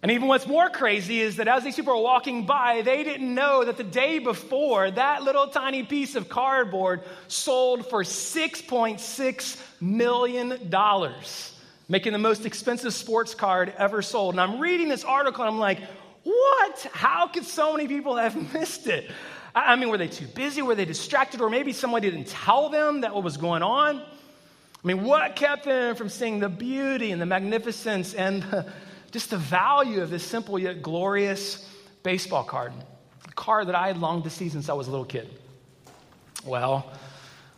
And even what's more crazy is that as these people are walking by, they didn't know that the day before, that little tiny piece of cardboard sold for $6.6 million, making the most expensive sports card ever sold. And I'm reading this article and I'm like, what? How could so many people have missed it? I mean, were they too busy? Were they distracted? Or maybe someone didn't tell them that what was going on? I mean, what kept them from seeing the beauty and the magnificence and just the value of this simple yet glorious baseball card, a card that I had longed to see since I was a little kid. Well,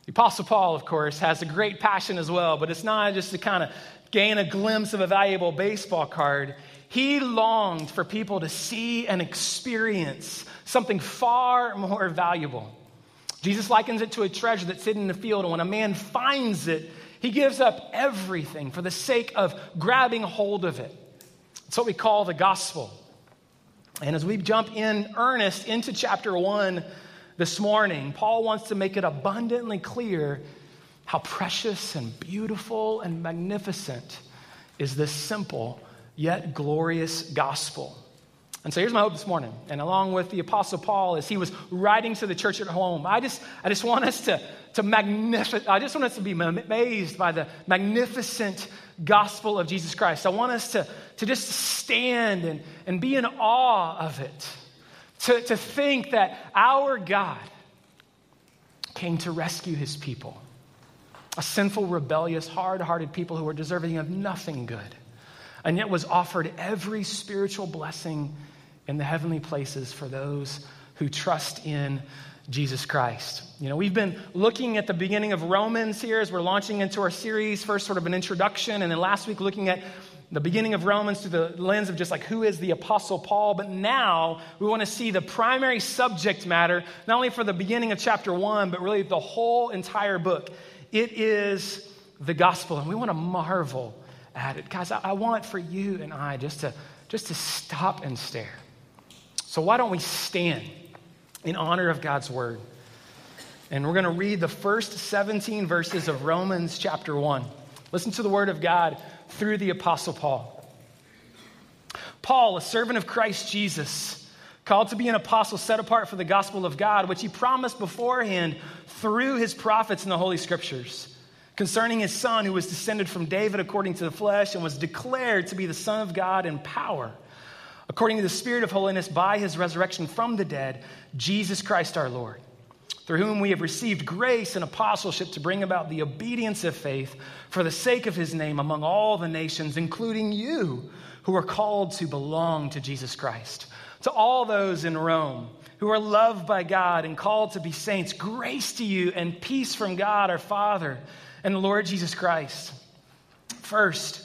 the Apostle Paul, of course, has a great passion as well, but it's not just to kind of gain a glimpse of a valuable baseball card. He longed for people to see and experience something far more valuable. Jesus likens it to a treasure that's hidden in the field, and when a man finds it, he gives up everything for the sake of grabbing hold of it. It's what we call the gospel. And as we jump in earnest into chapter one this morning, Paul wants to make it abundantly clear how precious and beautiful and magnificent is this simple yet glorious gospel. And so here's my hope this morning. And along with the Apostle Paul, as he was writing to the church at Rome, I just, I just want us to, to magnific- I just want us to be amazed by the magnificent gospel of Jesus Christ. I want us to, to just stand and, and be in awe of it. To, to think that our God came to rescue his people, a sinful, rebellious, hard hearted people who were deserving of nothing good, and yet was offered every spiritual blessing in the heavenly places for those who trust in Jesus Christ. You know, we've been looking at the beginning of Romans here as we're launching into our series. First, sort of an introduction, and then last week looking at the beginning of Romans through the lens of just like who is the Apostle Paul. But now we want to see the primary subject matter, not only for the beginning of chapter one, but really the whole entire book. It is the gospel, and we want to marvel at it. Guys, I, I want for you and I just to, just to stop and stare. So, why don't we stand in honor of God's word? And we're going to read the first 17 verses of Romans chapter 1. Listen to the word of God through the Apostle Paul. Paul, a servant of Christ Jesus, called to be an apostle set apart for the gospel of God, which he promised beforehand through his prophets in the Holy Scriptures, concerning his son who was descended from David according to the flesh and was declared to be the Son of God in power, according to the Spirit of holiness by his resurrection from the dead, Jesus Christ our Lord through whom we have received grace and apostleship to bring about the obedience of faith for the sake of his name among all the nations, including you who are called to belong to Jesus Christ. To all those in Rome who are loved by God and called to be saints, grace to you and peace from God our Father and the Lord Jesus Christ. First,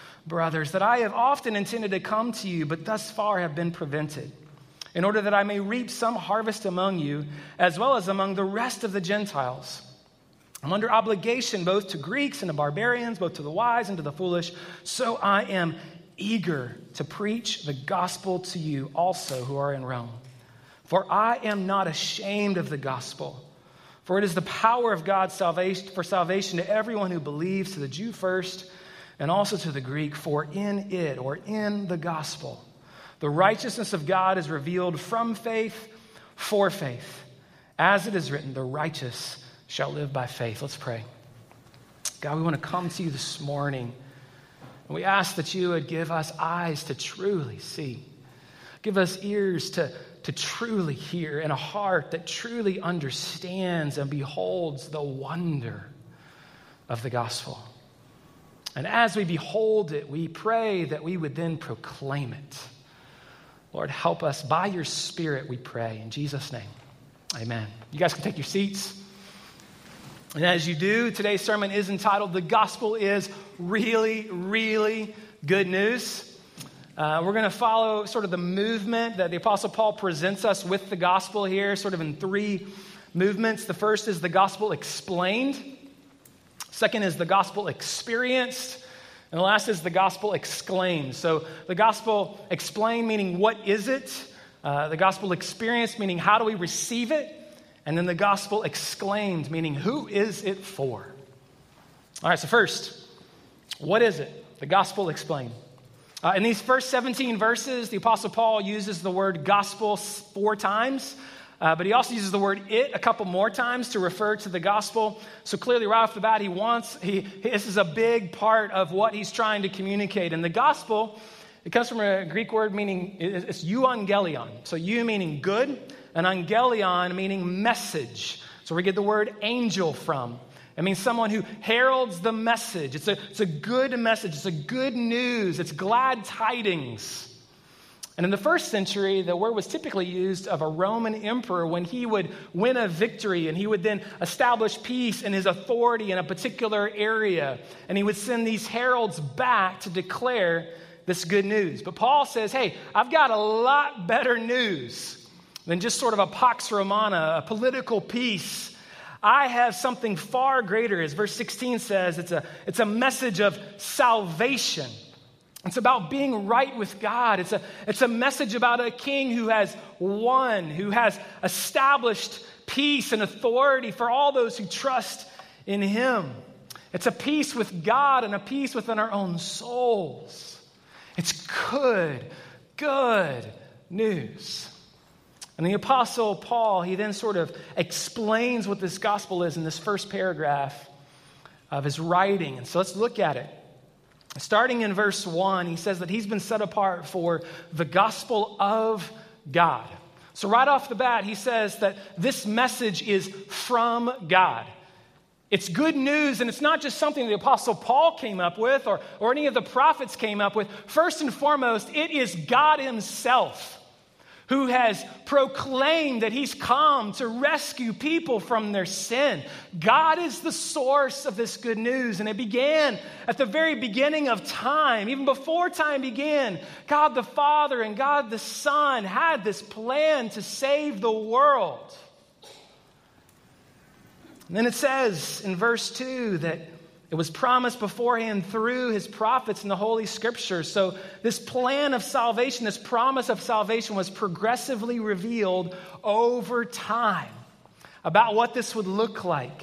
brothers, that I have often intended to come to you, but thus far have been prevented in order that I may reap some harvest among you, as well as among the rest of the Gentiles. I'm under obligation both to Greeks and to barbarians, both to the wise and to the foolish. So I am eager to preach the gospel to you also who are in Rome. For I am not ashamed of the gospel, for it is the power of God's salvation for salvation to everyone who believes, to the Jew first, and also to the Greek, for in it or in the gospel the righteousness of God is revealed from faith for faith. As it is written, the righteous shall live by faith. Let's pray. God, we want to come to you this morning. And we ask that you would give us eyes to truly see, give us ears to, to truly hear, and a heart that truly understands and beholds the wonder of the gospel. And as we behold it, we pray that we would then proclaim it Lord, help us by your Spirit, we pray. In Jesus' name, amen. You guys can take your seats. And as you do, today's sermon is entitled The Gospel is Really, Really Good News. Uh, we're going to follow sort of the movement that the Apostle Paul presents us with the gospel here, sort of in three movements. The first is the gospel explained, second is the gospel experienced, and the last is the gospel exclaimed. So, the gospel explained, meaning what is it? Uh, the gospel experienced, meaning how do we receive it? And then the gospel exclaimed, meaning who is it for? All right, so first, what is it? The gospel explained. Uh, in these first 17 verses, the Apostle Paul uses the word gospel four times, uh, but he also uses the word it a couple more times to refer to the gospel. So clearly, right off the bat, he wants, he, this is a big part of what he's trying to communicate. And the gospel, it comes from a Greek word meaning, it's euangelion. So eu meaning good, and angelion meaning message. So we get the word angel from. It means someone who heralds the message. It's a, it's a good message, it's a good news, it's glad tidings. And in the first century, the word was typically used of a Roman emperor when he would win a victory and he would then establish peace and his authority in a particular area. And he would send these heralds back to declare this good news. But Paul says, hey, I've got a lot better news than just sort of a pax romana, a political peace I have something far greater, as verse 16 says, it's a, it's a message of salvation. It's about being right with God. It's a, it's a message about a king who has won, who has established peace and authority for all those who trust in him. It's a peace with God and a peace within our own souls. It's good, good news. And the Apostle Paul, he then sort of explains what this gospel is in this first paragraph of his writing. And so let's look at it. Starting in verse 1, he says that he's been set apart for the gospel of God. So, right off the bat, he says that this message is from God. It's good news, and it's not just something the Apostle Paul came up with or, or any of the prophets came up with. First and foremost, it is God Himself who has proclaimed that he's come to rescue people from their sin. God is the source of this good news, and it began at the very beginning of time. Even before time began, God the Father and God the Son had this plan to save the world. And then it says in verse 2 that it was promised beforehand through his prophets in the Holy Scriptures. So, this plan of salvation, this promise of salvation, was progressively revealed over time about what this would look like.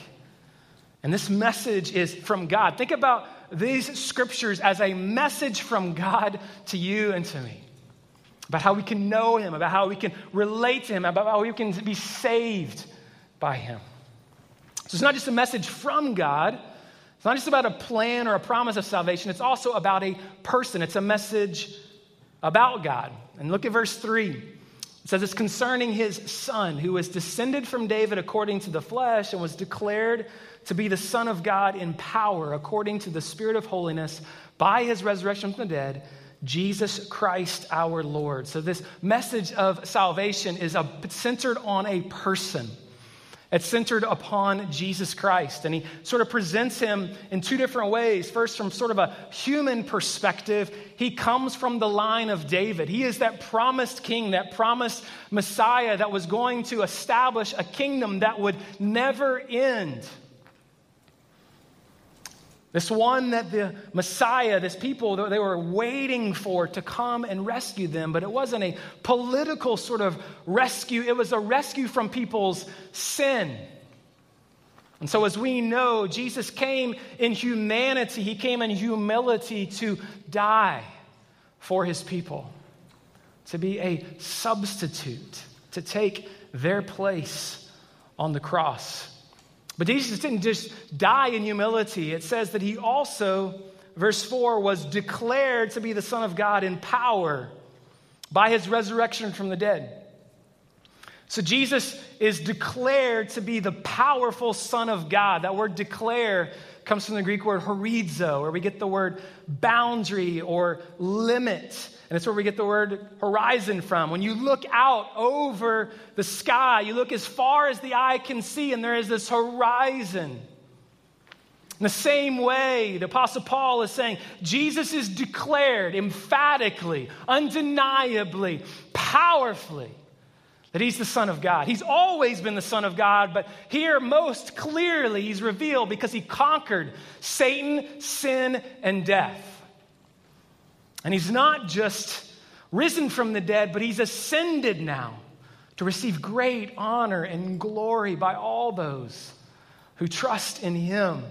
And this message is from God. Think about these scriptures as a message from God to you and to me about how we can know Him, about how we can relate to Him, about how we can be saved by Him. So, it's not just a message from God it's not just about a plan or a promise of salvation, it's also about a person. It's a message about God. And look at verse 3. It says it's concerning his son, who was descended from David according to the flesh and was declared to be the Son of God in power according to the Spirit of holiness by his resurrection from the dead, Jesus Christ our Lord. So, this message of salvation is a, centered on a person. It's centered upon Jesus Christ. And he sort of presents him in two different ways. First, from sort of a human perspective, he comes from the line of David. He is that promised king, that promised Messiah that was going to establish a kingdom that would never end. This one that the Messiah, this people, they were waiting for to come and rescue them, but it wasn't a political sort of rescue, it was a rescue from people's sin. And so, as we know, Jesus came in humanity, he came in humility to die for his people, to be a substitute, to take their place on the cross. But Jesus didn't just die in humility. It says that he also, verse 4, was declared to be the Son of God in power by his resurrection from the dead. So Jesus is declared to be the powerful Son of God. That word declare comes from the Greek word horizo, where we get the word boundary or limit. And it's where we get the word horizon from. When you look out over the sky, you look as far as the eye can see, and there is this horizon. In the same way, the Apostle Paul is saying Jesus is declared emphatically, undeniably, powerfully that he's the Son of God. He's always been the Son of God, but here most clearly he's revealed because he conquered Satan, sin, and death. And he's not just risen from the dead, but he's ascended now to receive great honor and glory by all those who trust in him.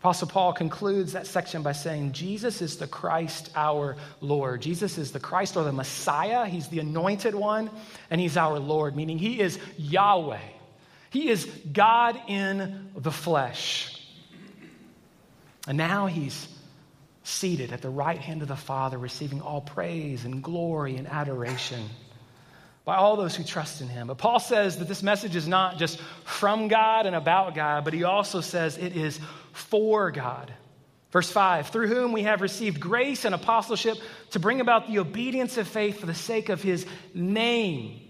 Apostle Paul concludes that section by saying, Jesus is the Christ our Lord. Jesus is the Christ or the Messiah. He's the anointed one, and he's our Lord, meaning he is Yahweh. He is God in the flesh. And now he's seated at the right hand of the Father, receiving all praise and glory and adoration by all those who trust in him. But Paul says that this message is not just from God and about God, but he also says it is for God. Verse 5 Through whom we have received grace and apostleship to bring about the obedience of faith for the sake of his name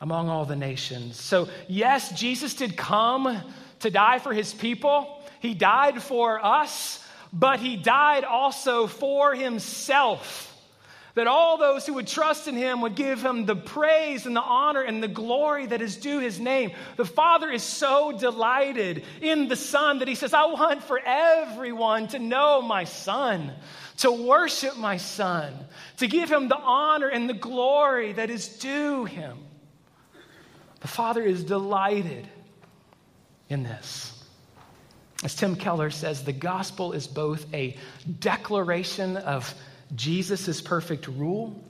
among all the nations. So, yes, Jesus did come to die for his people, he died for us, but he died also for himself that all those who would trust in him would give him the praise and the honor and the glory that is due his name. The Father is so delighted in the Son that he says, I want for everyone to know my Son, to worship my Son, to give him the honor and the glory that is due him. The Father is delighted in this. As Tim Keller says, the gospel is both a declaration of Jesus' perfect rule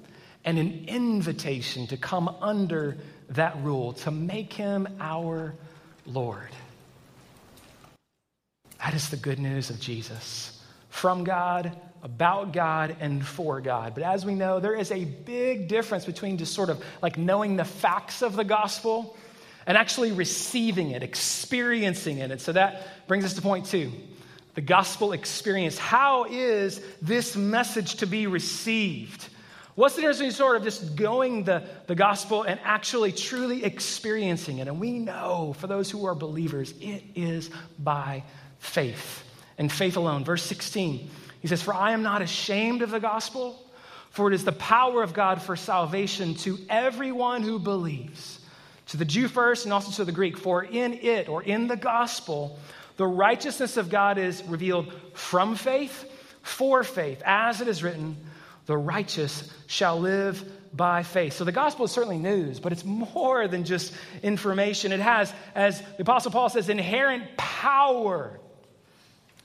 and an invitation to come under that rule, to make him our Lord. That is the good news of Jesus from God, about God, and for God. But as we know, there is a big difference between just sort of like knowing the facts of the gospel and actually receiving it, experiencing it. And so that brings us to point two the gospel experience. How is this message to be received? What's the difference between sort of just going the, the gospel and actually truly experiencing it? And we know for those who are believers, it is by faith and faith alone. Verse 16, he says, For I am not ashamed of the gospel, for it is the power of God for salvation to everyone who believes, to the Jew first and also to the Greek. For in it, or in the gospel, the righteousness of God is revealed from faith for faith, as it is written, the righteous shall live by faith. So the gospel is certainly news, but it's more than just information. It has, as the Apostle Paul says, inherent power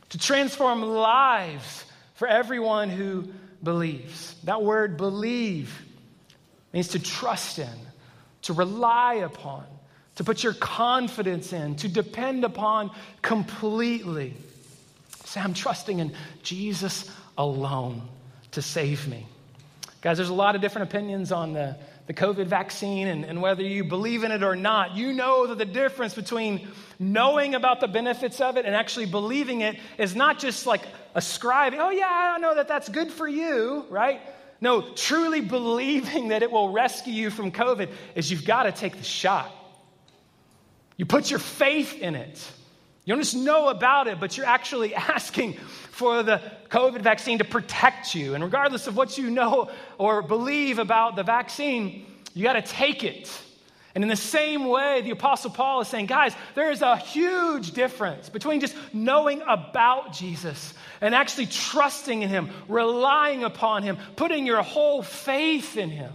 to transform lives for everyone who believes. That word believe means to trust in, to rely upon, to put your confidence in, to depend upon completely. Say, I'm trusting in Jesus alone to save me. Guys, there's a lot of different opinions on the, the COVID vaccine and, and whether you believe in it or not. You know that the difference between knowing about the benefits of it and actually believing it is not just like ascribing, oh, yeah, I know that that's good for you, right? No, truly believing that it will rescue you from COVID is you've got to take the shot. You put your faith in it. You don't just know about it, but you're actually asking for the COVID vaccine to protect you. And regardless of what you know or believe about the vaccine, you got to take it. And in the same way, the Apostle Paul is saying, guys, there is a huge difference between just knowing about Jesus and actually trusting in him, relying upon him, putting your whole faith in him.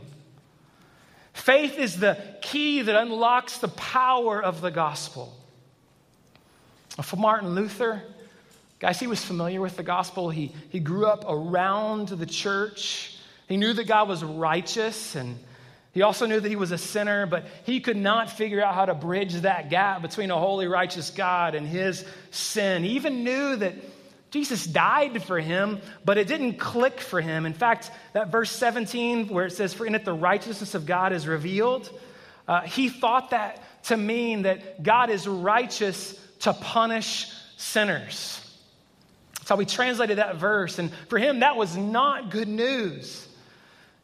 Faith is the key that unlocks the power of the gospel. For Martin Luther, guys, he was familiar with the gospel. He, he grew up around the church. He knew that God was righteous and he also knew that he was a sinner, but he could not figure out how to bridge that gap between a holy, righteous God and his sin. He even knew that Jesus died for him, but it didn't click for him. In fact, that verse 17, where it says, For in it the righteousness of God is revealed, uh, he thought that to mean that God is righteous to punish sinners. That's how we translated that verse. And for him, that was not good news.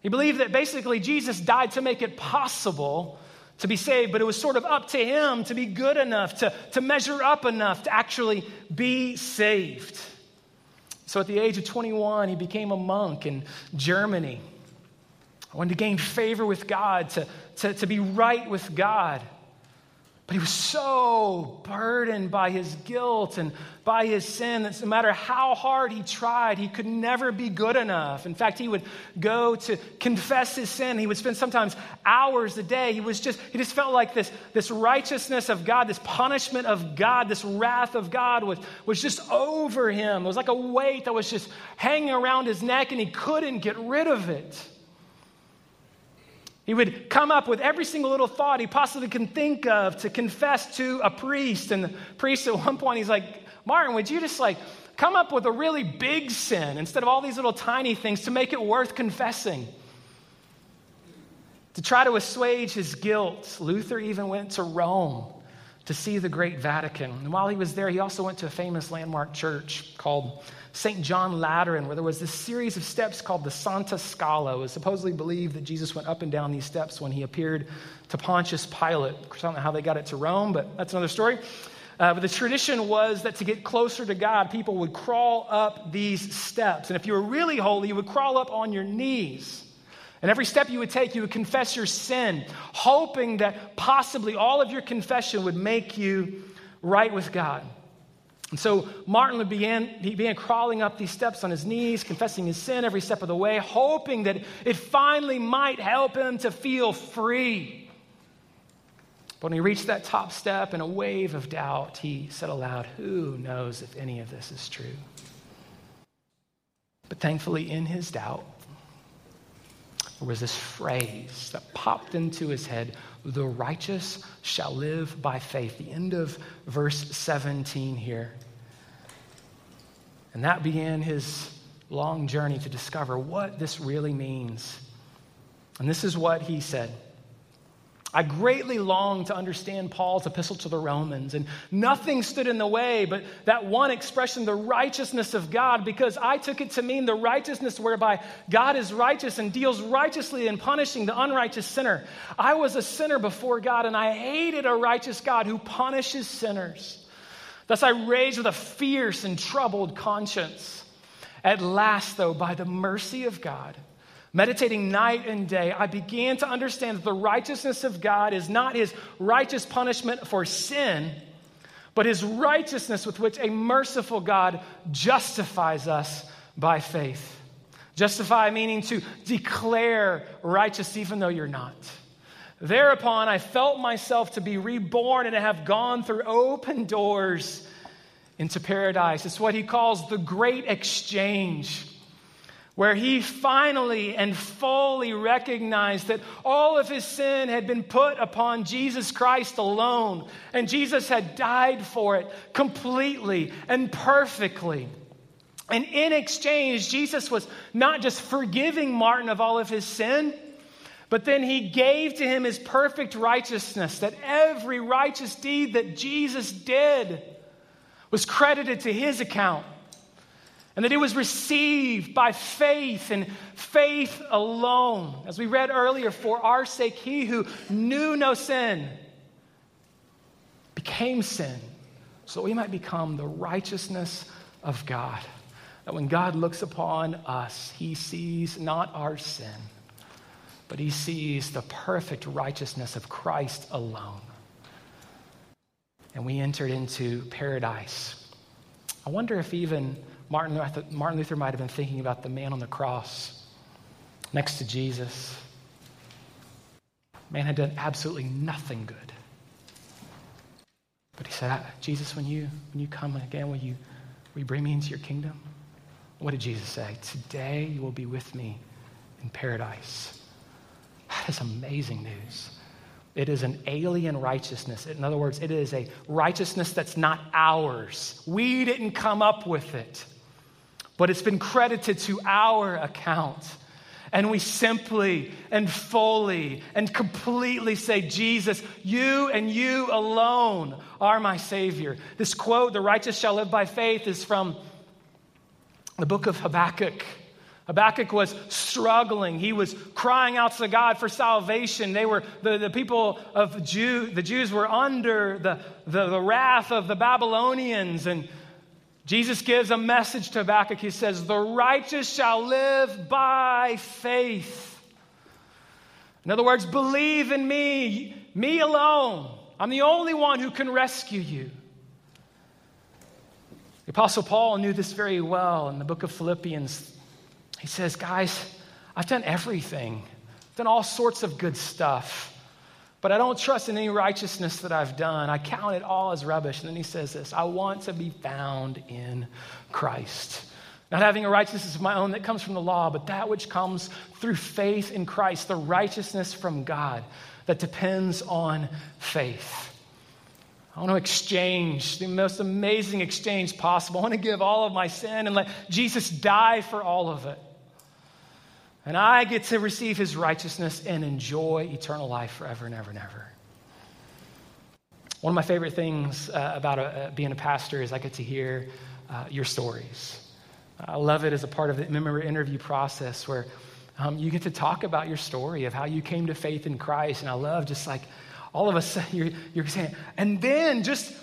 He believed that basically Jesus died to make it possible to be saved, but it was sort of up to him to be good enough, to, to measure up enough to actually be saved. So at the age of 21, he became a monk in Germany. I wanted to gain favor with God, to, to, to be right with God. But he was so burdened by his guilt and by his sin that no matter how hard he tried, he could never be good enough. In fact, he would go to confess his sin. He would spend sometimes hours a day. He was just, he just felt like this, this righteousness of God, this punishment of God, this wrath of God was, was just over him. It was like a weight that was just hanging around his neck and he couldn't get rid of it. He would come up with every single little thought he possibly can think of to confess to a priest. And the priest at one point, he's like, Martin, would you just like come up with a really big sin instead of all these little tiny things to make it worth confessing? To try to assuage his guilt, Luther even went to Rome to see the great Vatican. And while he was there, he also went to a famous landmark church called St. John Lateran, where there was this series of steps called the Santa Scala. It was supposedly believed that Jesus went up and down these steps when he appeared to Pontius Pilate. I don't know how they got it to Rome, but that's another story. Uh, but the tradition was that to get closer to God, people would crawl up these steps. And if you were really holy, you would crawl up on your knees. And every step you would take, you would confess your sin, hoping that possibly all of your confession would make you right with God. And so Martin began, he began crawling up these steps on his knees, confessing his sin every step of the way, hoping that it finally might help him to feel free. But when he reached that top step in a wave of doubt, he said aloud, Who knows if any of this is true? But thankfully, in his doubt, there was this phrase that popped into his head the righteous shall live by faith. The end of verse 17 here. And that began his long journey to discover what this really means. And this is what he said. I greatly longed to understand Paul's epistle to the Romans, and nothing stood in the way but that one expression, the righteousness of God, because I took it to mean the righteousness whereby God is righteous and deals righteously in punishing the unrighteous sinner. I was a sinner before God, and I hated a righteous God who punishes sinners. Thus I raged with a fierce and troubled conscience. At last, though, by the mercy of God, Meditating night and day, I began to understand that the righteousness of God is not his righteous punishment for sin, but his righteousness with which a merciful God justifies us by faith. Justify meaning to declare righteous even though you're not. Thereupon, I felt myself to be reborn and to have gone through open doors into paradise. It's what he calls the great exchange where he finally and fully recognized that all of his sin had been put upon Jesus Christ alone, and Jesus had died for it completely and perfectly. And in exchange, Jesus was not just forgiving Martin of all of his sin, but then he gave to him his perfect righteousness, that every righteous deed that Jesus did was credited to his account and that it was received by faith and faith alone. As we read earlier, for our sake, he who knew no sin became sin, so we might become the righteousness of God. That when God looks upon us, he sees not our sin, but he sees the perfect righteousness of Christ alone. And we entered into paradise. I wonder if even Martin, Martin Luther might have been thinking about the man on the cross next to Jesus. Man had done absolutely nothing good. But he said, ah, Jesus, when you, when you come again, will you, will you bring me into your kingdom? What did Jesus say? Today you will be with me in paradise. That is amazing news. It is an alien righteousness. In other words, it is a righteousness that's not ours. We didn't come up with it but it's been credited to our account. And we simply and fully and completely say, Jesus, you and you alone are my Savior. This quote, the righteous shall live by faith, is from the book of Habakkuk. Habakkuk was struggling. He was crying out to God for salvation. They were, the, the people of Jew, the Jews were under the, the, the wrath of the Babylonians. And Jesus gives a message to Habakkuk. He says, The righteous shall live by faith. In other words, believe in me, me alone. I'm the only one who can rescue you. The Apostle Paul knew this very well in the book of Philippians. He says, Guys, I've done everything, I've done all sorts of good stuff, but I don't trust in any righteousness that I've done. I count it all as rubbish. And then he says this I want to be found in Christ. Not having a righteousness of my own that comes from the law, but that which comes through faith in Christ, the righteousness from God that depends on faith. I want to exchange the most amazing exchange possible. I want to give all of my sin and let Jesus die for all of it. And I get to receive his righteousness and enjoy eternal life forever and ever and ever. One of my favorite things uh, about a, uh, being a pastor is I get to hear uh, your stories. I love it as a part of the member interview process where um, you get to talk about your story of how you came to faith in Christ. And I love just like all of a sudden you're, you're saying, and then just,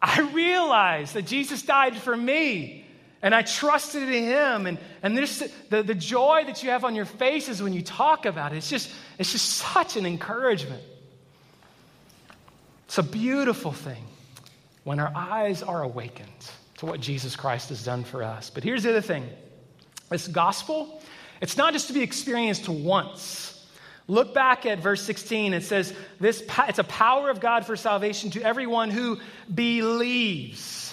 I realized that Jesus died for me. And I trusted in him. And, and this, the, the joy that you have on your faces when you talk about it, it's just, it's just such an encouragement. It's a beautiful thing when our eyes are awakened to what Jesus Christ has done for us. But here's the other thing this gospel, it's not just to be experienced once. Look back at verse 16. It says, this, It's a power of God for salvation to everyone who believes.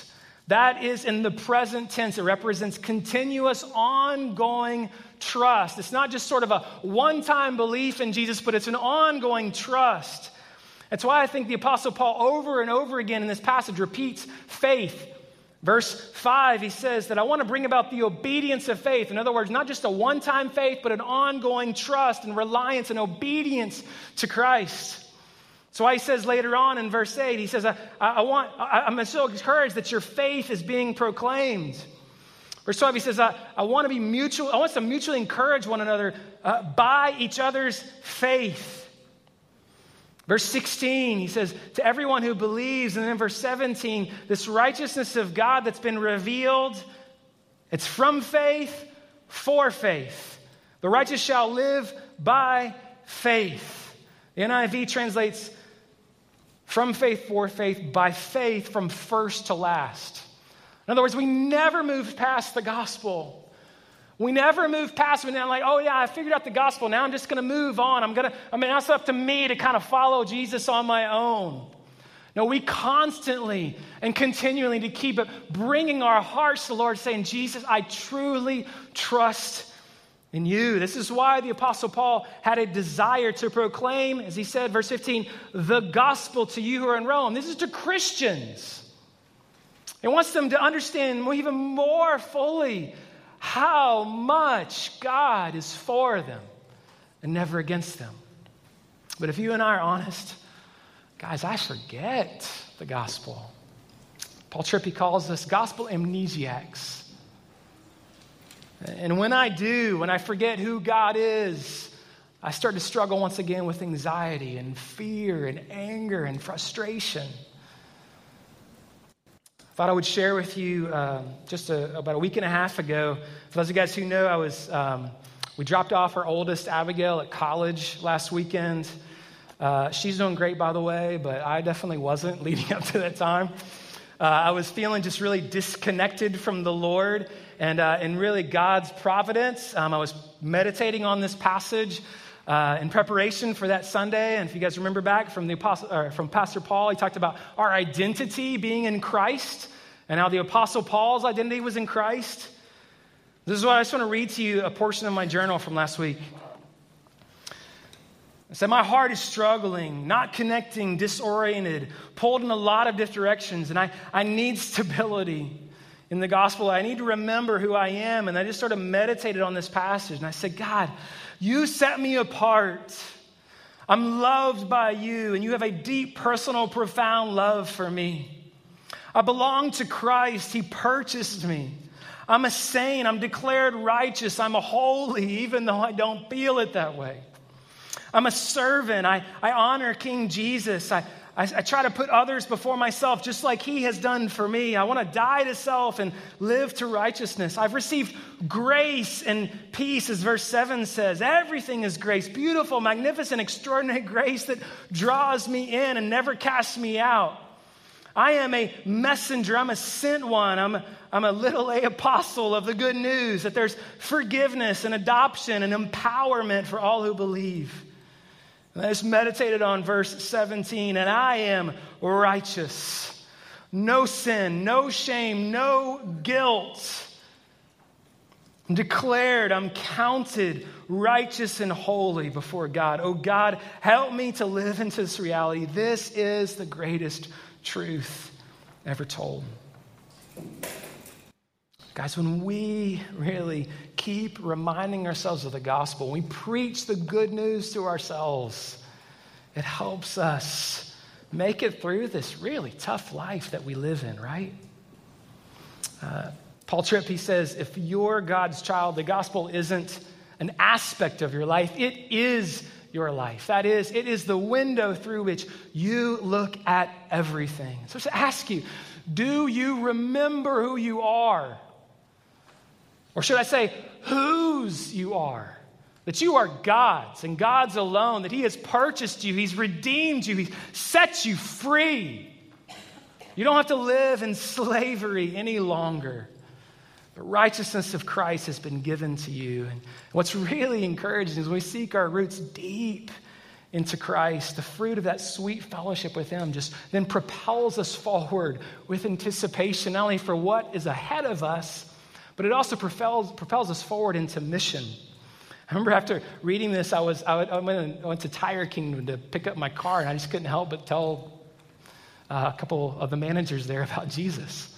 That is in the present tense. It represents continuous, ongoing trust. It's not just sort of a one time belief in Jesus, but it's an ongoing trust. That's why I think the Apostle Paul, over and over again in this passage, repeats faith Verse 5, he says that I want to bring about the obedience of faith. In other words, not just a one time faith, but an ongoing trust and reliance and obedience to Christ. So why he says later on in verse 8, he says, I, I want, I, I'm so encouraged that your faith is being proclaimed. Verse 12, he says, I, I want to be mutual, I want to mutually encourage one another uh, by each other's faith. Verse 16, he says, to everyone who believes. And then verse 17, this righteousness of God that's been revealed, it's from faith for faith. The righteous shall live by faith. The NIV translates from faith for faith, by faith from first to last. In other words, we never moved past the gospel. We never move past it and like, oh yeah, I figured out the gospel. Now I'm just going to move on. I'm going to, I mean, that's up to me to kind of follow Jesus on my own. No, we constantly and continually to keep it bringing our hearts to the Lord, saying, Jesus, I truly trust in you. This is why the Apostle Paul had a desire to proclaim, as he said, verse 15, the gospel to you who are in Rome. This is to Christians. He wants them to understand even more fully how much God is for them and never against them. But if you and I are honest, guys, I forget the gospel. Paul Tripp calls us gospel amnesiacs. And when I do, when I forget who God is, I start to struggle once again with anxiety and fear and anger and frustration I thought I would share with you um, just a, about a week and a half ago. For those of you guys who know, I was um, we dropped off our oldest Abigail at college last weekend. Uh, she's doing great, by the way, but I definitely wasn't leading up to that time. Uh, I was feeling just really disconnected from the Lord and, uh, and really God's providence. Um, I was meditating on this passage. Uh, in preparation for that Sunday, and if you guys remember back from the apostle, from Pastor Paul, he talked about our identity being in Christ and how the apostle Paul's identity was in Christ. This is what I just want to read to you a portion of my journal from last week. I said, My heart is struggling, not connecting, disoriented, pulled in a lot of different directions, and I, I need stability in the gospel. I need to remember who I am. And I just sort of meditated on this passage, and I said, God, you set me apart. I'm loved by you, and you have a deep, personal, profound love for me. I belong to Christ. He purchased me. I'm a saint. I'm declared righteous. I'm a holy, even though I don't feel it that way. I'm a servant. I, I honor King Jesus. I, I, I, try to put others before myself just like he has done for me. I want to die to self and live to righteousness. I've received grace and peace, as verse 7 says. Everything is grace, beautiful, magnificent, extraordinary grace that draws me in and never casts me out. I am a messenger. I'm a sent one. I'm I'm a little a apostle of the good news that there's forgiveness and adoption and empowerment for all who believe. Just meditated on verse 17, and I am righteous. No sin, no shame, no guilt. I'm declared, I'm counted righteous and holy before God. Oh God, help me to live into this reality. This is the greatest truth ever told. Guys, when we really keep reminding ourselves of the gospel, we preach the good news to ourselves, it helps us make it through this really tough life that we live in, right? Uh, Paul Tripp, he says, if you're God's child, the gospel isn't an aspect of your life, it is your life. That is, it is the window through which you look at everything. So to ask you, do you remember who you are? Or should I say, whose you are? That you are God's and God's alone, that He has purchased you, He's redeemed you, He's set you free. You don't have to live in slavery any longer. The righteousness of Christ has been given to you. And what's really encouraging is when we seek our roots deep into Christ, the fruit of that sweet fellowship with Him just then propels us forward with anticipation, not only for what is ahead of us, but it also propels, propels us forward into mission. I remember after reading this, I, was, I, went, I went to Tire Kingdom to pick up my car, and I just couldn't help but tell uh, a couple of the managers there about Jesus.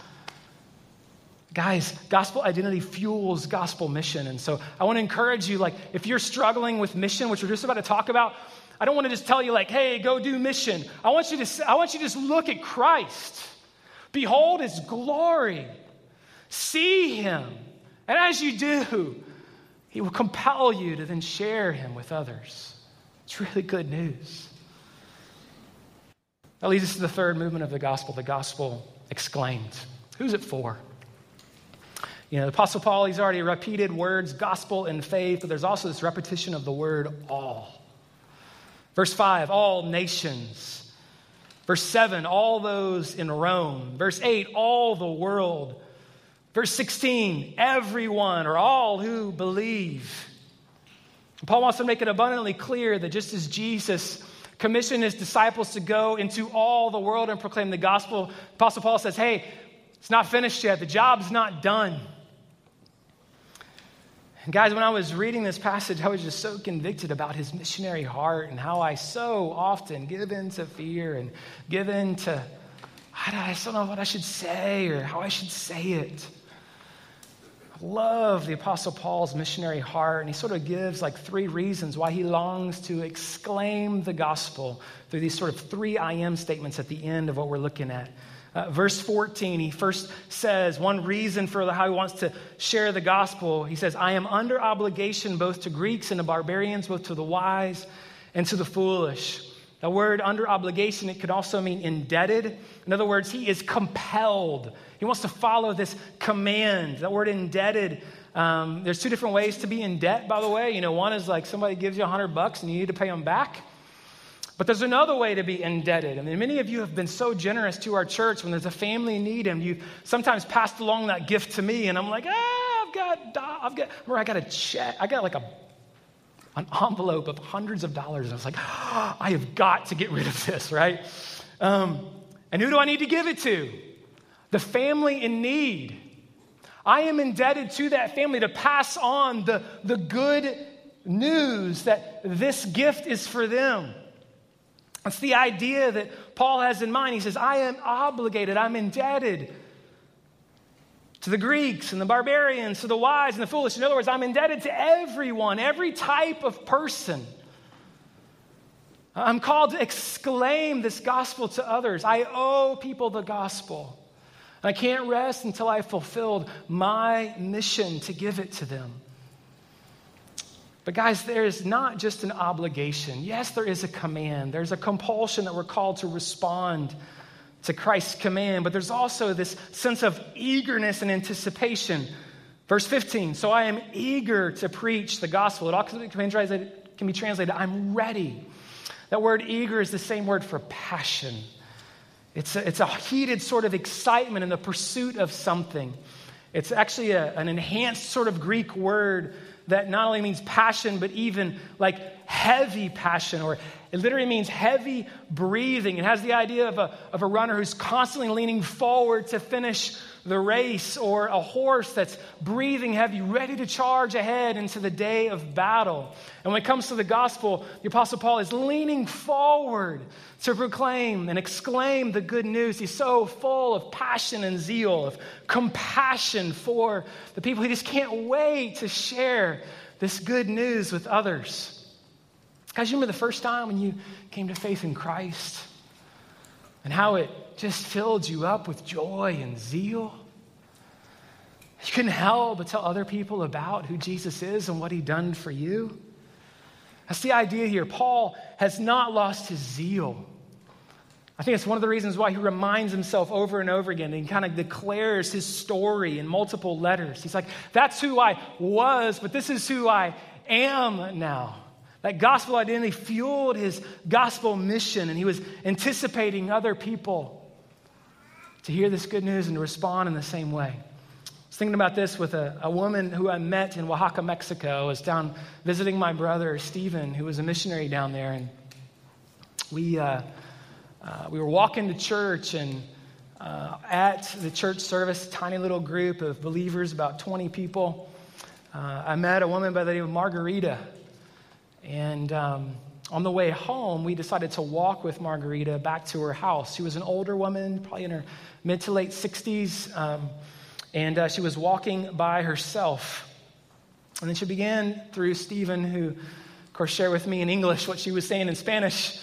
Guys, gospel identity fuels gospel mission. And so I want to encourage you, like, if you're struggling with mission, which we're just about to talk about, I don't want to just tell you, like, hey, go do mission. I want you to, I want you to just look at Christ. Behold his glory. See him. And as you do, he will compel you to then share him with others. It's really good news. That leads us to the third movement of the gospel, the gospel exclaimed. Who's it for? You know, the Apostle Paul, he's already repeated words, gospel and faith, but there's also this repetition of the word all. Verse 5, all nations. Verse 7, all those in Rome. Verse 8, all the world. Verse 16, everyone or all who believe. Paul wants to make it abundantly clear that just as Jesus commissioned his disciples to go into all the world and proclaim the gospel, Apostle Paul says, hey, it's not finished yet. The job's not done. And guys, when I was reading this passage, I was just so convicted about his missionary heart and how I so often give in to fear and give in to, I don't know what I should say or how I should say it. Love the Apostle Paul's missionary heart, and he sort of gives like three reasons why he longs to exclaim the gospel through these sort of three I am statements at the end of what we're looking at. Uh, verse 14, he first says one reason for how he wants to share the gospel. He says, I am under obligation both to Greeks and to barbarians, both to the wise and to the foolish. The word under obligation, it could also mean indebted. In other words, he is compelled. He wants to follow this command. That word indebted, um, there's two different ways to be in debt, by the way. You know, one is like somebody gives you a hundred bucks and you need to pay them back. But there's another way to be indebted. I mean, many of you have been so generous to our church when there's a family in need, and you've sometimes passed along that gift to me, and I'm like, ah, I've got, I've got, remember, I got a check, I got like a, an envelope of hundreds of dollars, and I was like, oh, I have got to get rid of this, right? Um, and who do I need to give it to? The family in need. I am indebted to that family to pass on the, the good news that this gift is for them. It's the idea that Paul has in mind. He says, I am obligated, I'm indebted to the Greeks and the barbarians, to the wise and the foolish. In other words, I'm indebted to everyone, every type of person. I'm called to exclaim this gospel to others. I owe people the gospel. I can't rest until I've fulfilled my mission to give it to them. But, guys, there is not just an obligation. Yes, there is a command. There's a compulsion that we're called to respond to Christ's command, but there's also this sense of eagerness and anticipation. Verse 15 So I am eager to preach the gospel. It can be translated I'm ready. That word eager is the same word for passion. It's a, it's a heated sort of excitement in the pursuit of something. It's actually a, an enhanced sort of Greek word that not only means passion, but even like heavy passion, or it literally means heavy breathing. It has the idea of a, of a runner who's constantly leaning forward to finish the race, or a horse that's breathing heavy, ready to charge ahead into the day of battle. And when it comes to the gospel, the Apostle Paul is leaning forward to proclaim and exclaim the good news. He's so full of passion and zeal, of compassion for the people. He just can't wait to share this good news with others. Guys, remember the first time when you came to faith in Christ and how it just filled you up with joy and zeal? You couldn't help but tell other people about who Jesus is and what he done for you. That's the idea here. Paul has not lost his zeal. I think it's one of the reasons why he reminds himself over and over again and kind of declares his story in multiple letters. He's like, that's who I was, but this is who I am now. That gospel identity fueled his gospel mission, and he was anticipating other people to hear this good news and to respond in the same way. I was thinking about this with a, a woman who I met in Oaxaca, Mexico. I was down visiting my brother, Stephen, who was a missionary down there. And we, uh, uh, we were walking to church, and uh, at the church service, tiny little group of believers, about 20 people, uh, I met a woman by the name of Margarita. And um, on the way home, we decided to walk with Margarita back to her house. She was an older woman, probably in her mid to late 60s, um, and uh, she was walking by herself. And then she began through Stephen, who, of course, shared with me in English what she was saying in Spanish.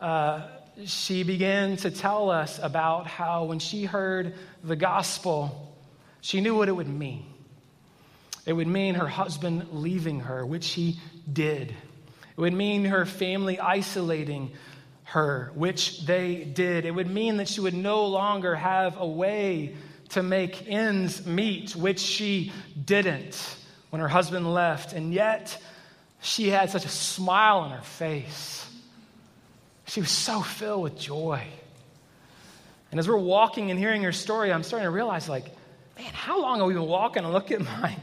Uh, she began to tell us about how when she heard the gospel, she knew what it would mean. It would mean her husband leaving her, which he did. It would mean her family isolating her, which they did. It would mean that she would no longer have a way to make ends meet, which she didn't when her husband left. And yet, she had such a smile on her face. She was so filled with joy. And as we're walking and hearing her story, I'm starting to realize, like, man, how long have we been walking? And look at my,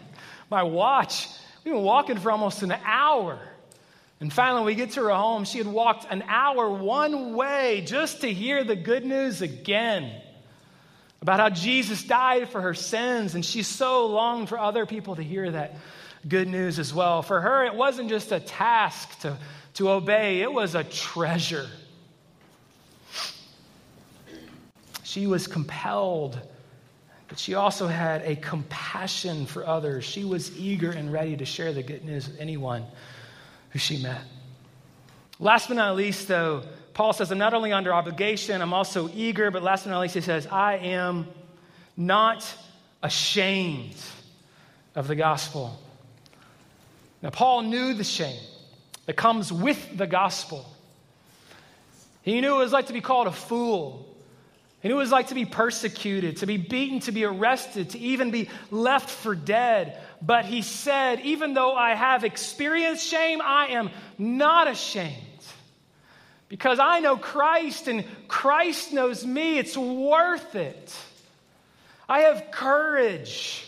my watch. We've been walking for almost an hour. And finally, we get to her home. She had walked an hour one way just to hear the good news again about how Jesus died for her sins. And she so longed for other people to hear that good news as well. For her, it wasn't just a task to, to obey, it was a treasure. She was compelled, but she also had a compassion for others. She was eager and ready to share the good news with anyone who she met. Last but not least, though, Paul says, I'm not only under obligation, I'm also eager, but last but not least, he says, I am not ashamed of the gospel. Now, Paul knew the shame that comes with the gospel. He knew what it was like to be called a fool. What it was like to be persecuted, to be beaten, to be arrested, to even be left for dead. But he said, Even though I have experienced shame, I am not ashamed. Because I know Christ and Christ knows me. It's worth it. I have courage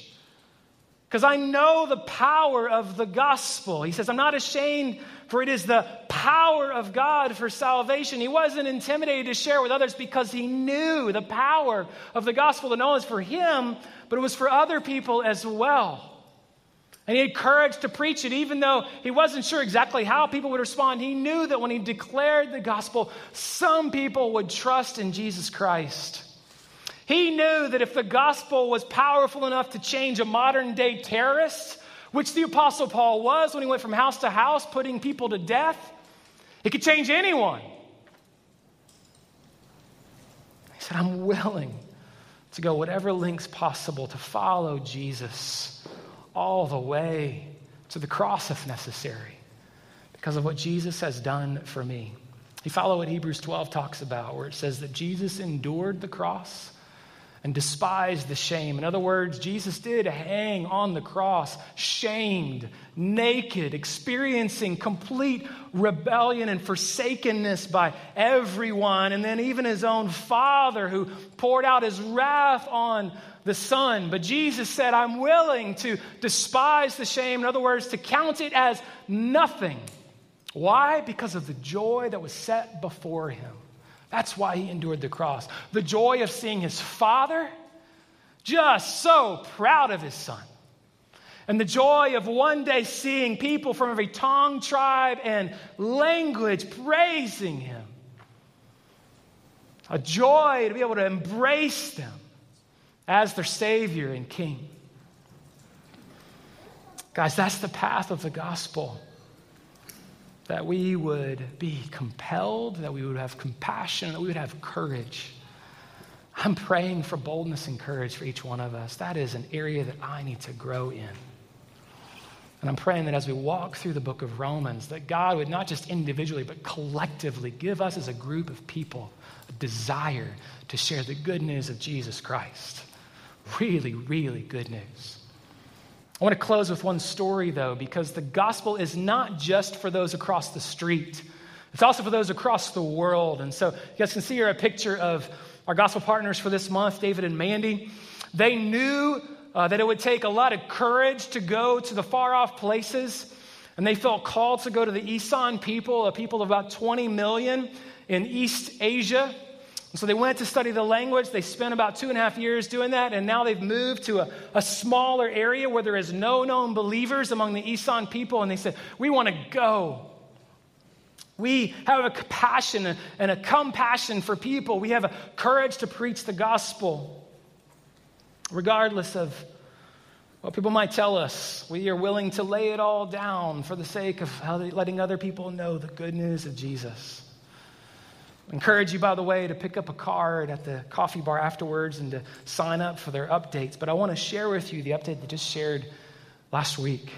because I know the power of the gospel. He says, I'm not ashamed, for it is the power of God for salvation. He wasn't intimidated to share with others because he knew the power of the gospel to know is for him, but it was for other people as well. And he had courage to preach it, even though he wasn't sure exactly how people would respond. He knew that when he declared the gospel, some people would trust in Jesus Christ. He knew that if the gospel was powerful enough to change a modern day terrorist, which the Apostle Paul was when he went from house to house putting people to death, it could change anyone. He said, I'm willing to go whatever lengths possible to follow Jesus all the way to the cross if necessary because of what Jesus has done for me. You follow what Hebrews 12 talks about, where it says that Jesus endured the cross and despised the shame. In other words, Jesus did hang on the cross, shamed, naked, experiencing complete rebellion and forsakenness by everyone, and then even his own Father who poured out his wrath on the Son. But Jesus said, I'm willing to despise the shame. In other words, to count it as nothing. Why? Because of the joy that was set before him. That's why he endured the cross. The joy of seeing his father, just so proud of his son. And the joy of one day seeing people from every tongue, tribe, and language praising him. A joy to be able to embrace them as their Savior and King. Guys, that's the path of the gospel that we would be compelled, that we would have compassion, that we would have courage. I'm praying for boldness and courage for each one of us. That is an area that I need to grow in. And I'm praying that as we walk through the book of Romans, that God would not just individually, but collectively give us as a group of people a desire to share the good news of Jesus Christ. Really, really good news. I want to close with one story, though, because the gospel is not just for those across the street, it's also for those across the world. And so, you guys can see here a picture of our gospel partners for this month, David and Mandy. They knew uh, that it would take a lot of courage to go to the far off places, and they felt called to go to the Isan people, a people of about 20 million in East Asia. So they went to study the language. They spent about two and a half years doing that, and now they've moved to a, a smaller area where there is no known believers among the Isan people. And they said, We want to go. We have a passion and a compassion for people. We have a courage to preach the gospel. Regardless of what people might tell us, we are willing to lay it all down for the sake of letting other people know the good news of Jesus. Encourage you, by the way, to pick up a card at the coffee bar afterwards and to sign up for their updates. But I want to share with you the update they just shared last week.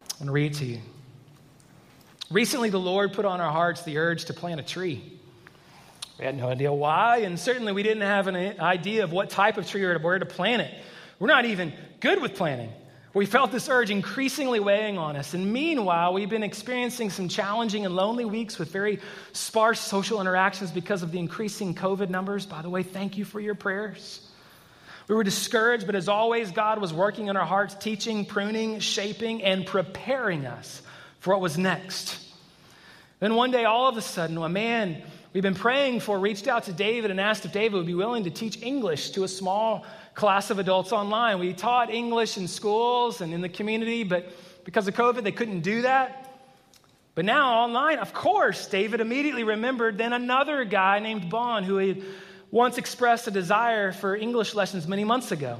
I want to read to you. Recently, the Lord put on our hearts the urge to plant a tree. We had no idea why, and certainly we didn't have an idea of what type of tree or where to plant it. We're not even good with planting. We felt this urge increasingly weighing on us. And meanwhile, we've been experiencing some challenging and lonely weeks with very sparse social interactions because of the increasing COVID numbers. By the way, thank you for your prayers. We were discouraged, but as always, God was working in our hearts, teaching, pruning, shaping, and preparing us for what was next. Then one day, all of a sudden, a man we've been praying for reached out to David and asked if David would be willing to teach English to a small class of adults online. We taught English in schools and in the community, but because of COVID, they couldn't do that. But now online, of course, David immediately remembered then another guy named Bon who had once expressed a desire for English lessons many months ago.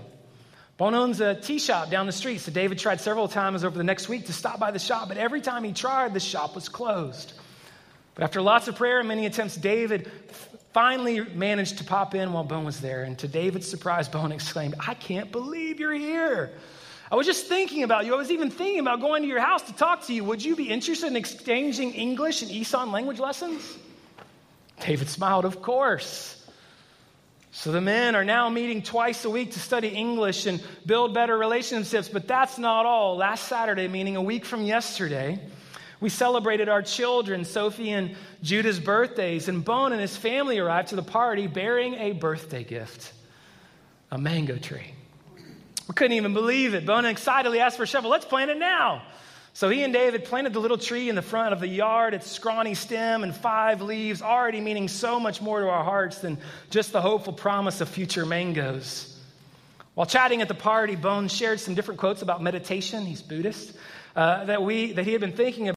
Bon owns a tea shop down the street, so David tried several times over the next week to stop by the shop, but every time he tried, the shop was closed. But after lots of prayer and many attempts, David finally managed to pop in while Bone was there. And to David's surprise, Bone exclaimed, I can't believe you're here. I was just thinking about you. I was even thinking about going to your house to talk to you. Would you be interested in exchanging English and Isan language lessons? David smiled, Of course. So the men are now meeting twice a week to study English and build better relationships. But that's not all. Last Saturday, meaning a week from yesterday, we celebrated our children, Sophie and Judah's birthdays, and Bone and his family arrived to the party bearing a birthday gift a mango tree. We couldn't even believe it. Bone excitedly asked for a shovel. Let's plant it now. So he and David planted the little tree in the front of the yard, its scrawny stem and five leaves, already meaning so much more to our hearts than just the hopeful promise of future mangoes. While chatting at the party, Bone shared some different quotes about meditation. He's Buddhist. Uh, that, we, that he had been thinking about.